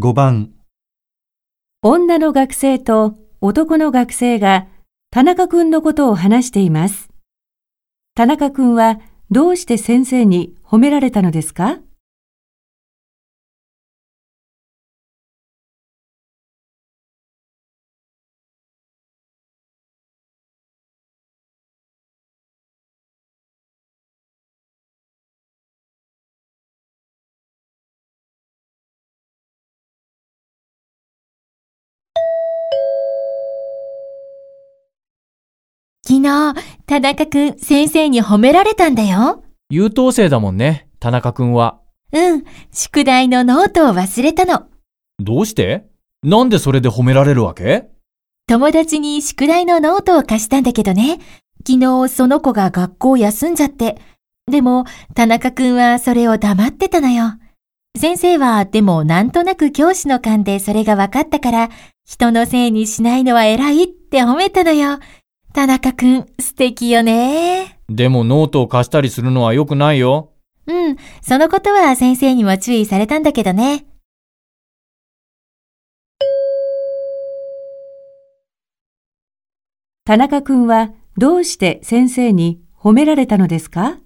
5番、女の学生と男の学生が田中くんのことを話しています。田中くんはどうして先生に褒められたのですか？昨日、田中くん先生に褒められたんだよ。優等生だもんね、田中くんは。うん、宿題のノートを忘れたの。どうして？なんでそれで褒められるわけ？友達に宿題のノートを貸したんだけどね。昨日その子が学校休んじゃって。でも、田中くんはそれを黙ってたのよ。先生は、でもなんとなく教師の勘でそれが分かったから、人のせいにしないのは偉いって褒めたのよ。田中くん、素敵よね。でもノートを貸したりするのは良くないよ。うん、そのことは先生にも注意されたんだけどね。田中くんはどうして先生に褒められたのですか？